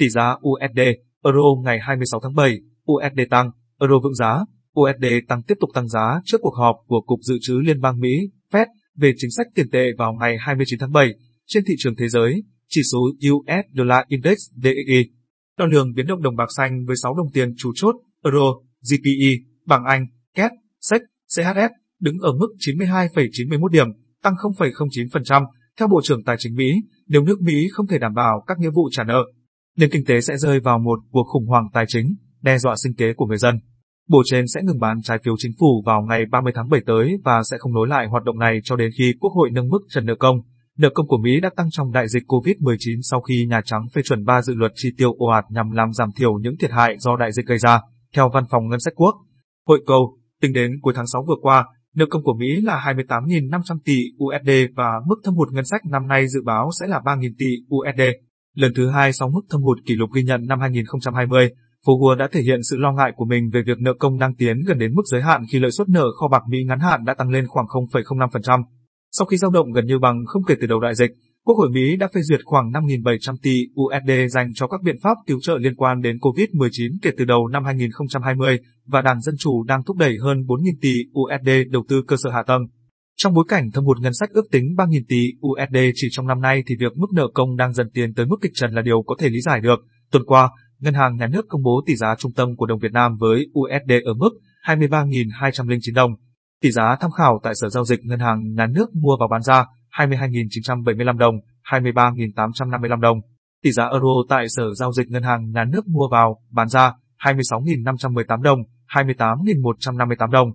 Tỷ giá USD, Euro ngày 26 tháng 7, USD tăng, Euro vững giá, USD tăng tiếp tục tăng giá trước cuộc họp của Cục Dự trữ Liên bang Mỹ, Fed, về chính sách tiền tệ vào ngày 29 tháng 7. Trên thị trường thế giới, chỉ số US Dollar Index DXY đo lường biến động đồng bạc xanh với 6 đồng tiền chủ chốt, Euro, GPE, bảng Anh, CAD, SEC, CHF đứng ở mức 92,91 điểm, tăng 0,09%. Theo Bộ trưởng Tài chính Mỹ, nếu nước Mỹ không thể đảm bảo các nghĩa vụ trả nợ, nền kinh tế sẽ rơi vào một cuộc khủng hoảng tài chính, đe dọa sinh kế của người dân. Bộ trên sẽ ngừng bán trái phiếu chính phủ vào ngày 30 tháng 7 tới và sẽ không nối lại hoạt động này cho đến khi Quốc hội nâng mức trần nợ công. Nợ công của Mỹ đã tăng trong đại dịch COVID-19 sau khi Nhà Trắng phê chuẩn ba dự luật chi tiêu ồ ạt nhằm làm giảm thiểu những thiệt hại do đại dịch gây ra, theo Văn phòng Ngân sách Quốc. Hội cầu, tính đến cuối tháng 6 vừa qua, nợ công của Mỹ là 28.500 tỷ USD và mức thâm hụt ngân sách năm nay dự báo sẽ là 3.000 tỷ USD, lần thứ hai sau mức thâm hụt kỷ lục ghi nhận năm 2020. Fogua đã thể hiện sự lo ngại của mình về việc nợ công đang tiến gần đến mức giới hạn khi lợi suất nợ kho bạc Mỹ ngắn hạn đã tăng lên khoảng 0,05%. Sau khi dao động gần như bằng không kể từ đầu đại dịch, Quốc hội Mỹ đã phê duyệt khoảng 5.700 tỷ USD dành cho các biện pháp cứu trợ liên quan đến COVID-19 kể từ đầu năm 2020 và Đảng Dân Chủ đang thúc đẩy hơn 4.000 tỷ USD đầu tư cơ sở hạ tầng. Trong bối cảnh thâm hụt ngân sách ước tính 3.000 tỷ USD chỉ trong năm nay thì việc mức nợ công đang dần tiến tới mức kịch trần là điều có thể lý giải được. Tuần qua, Ngân hàng Nhà nước công bố tỷ giá trung tâm của đồng Việt Nam với USD ở mức 23.209 đồng. Tỷ giá tham khảo tại Sở Giao dịch Ngân hàng Nhà nước mua vào bán ra 22.975 đồng, 23.855 đồng. Tỷ giá euro tại Sở Giao dịch Ngân hàng Nhà nước mua vào bán ra 26.518 đồng, 28.158 đồng.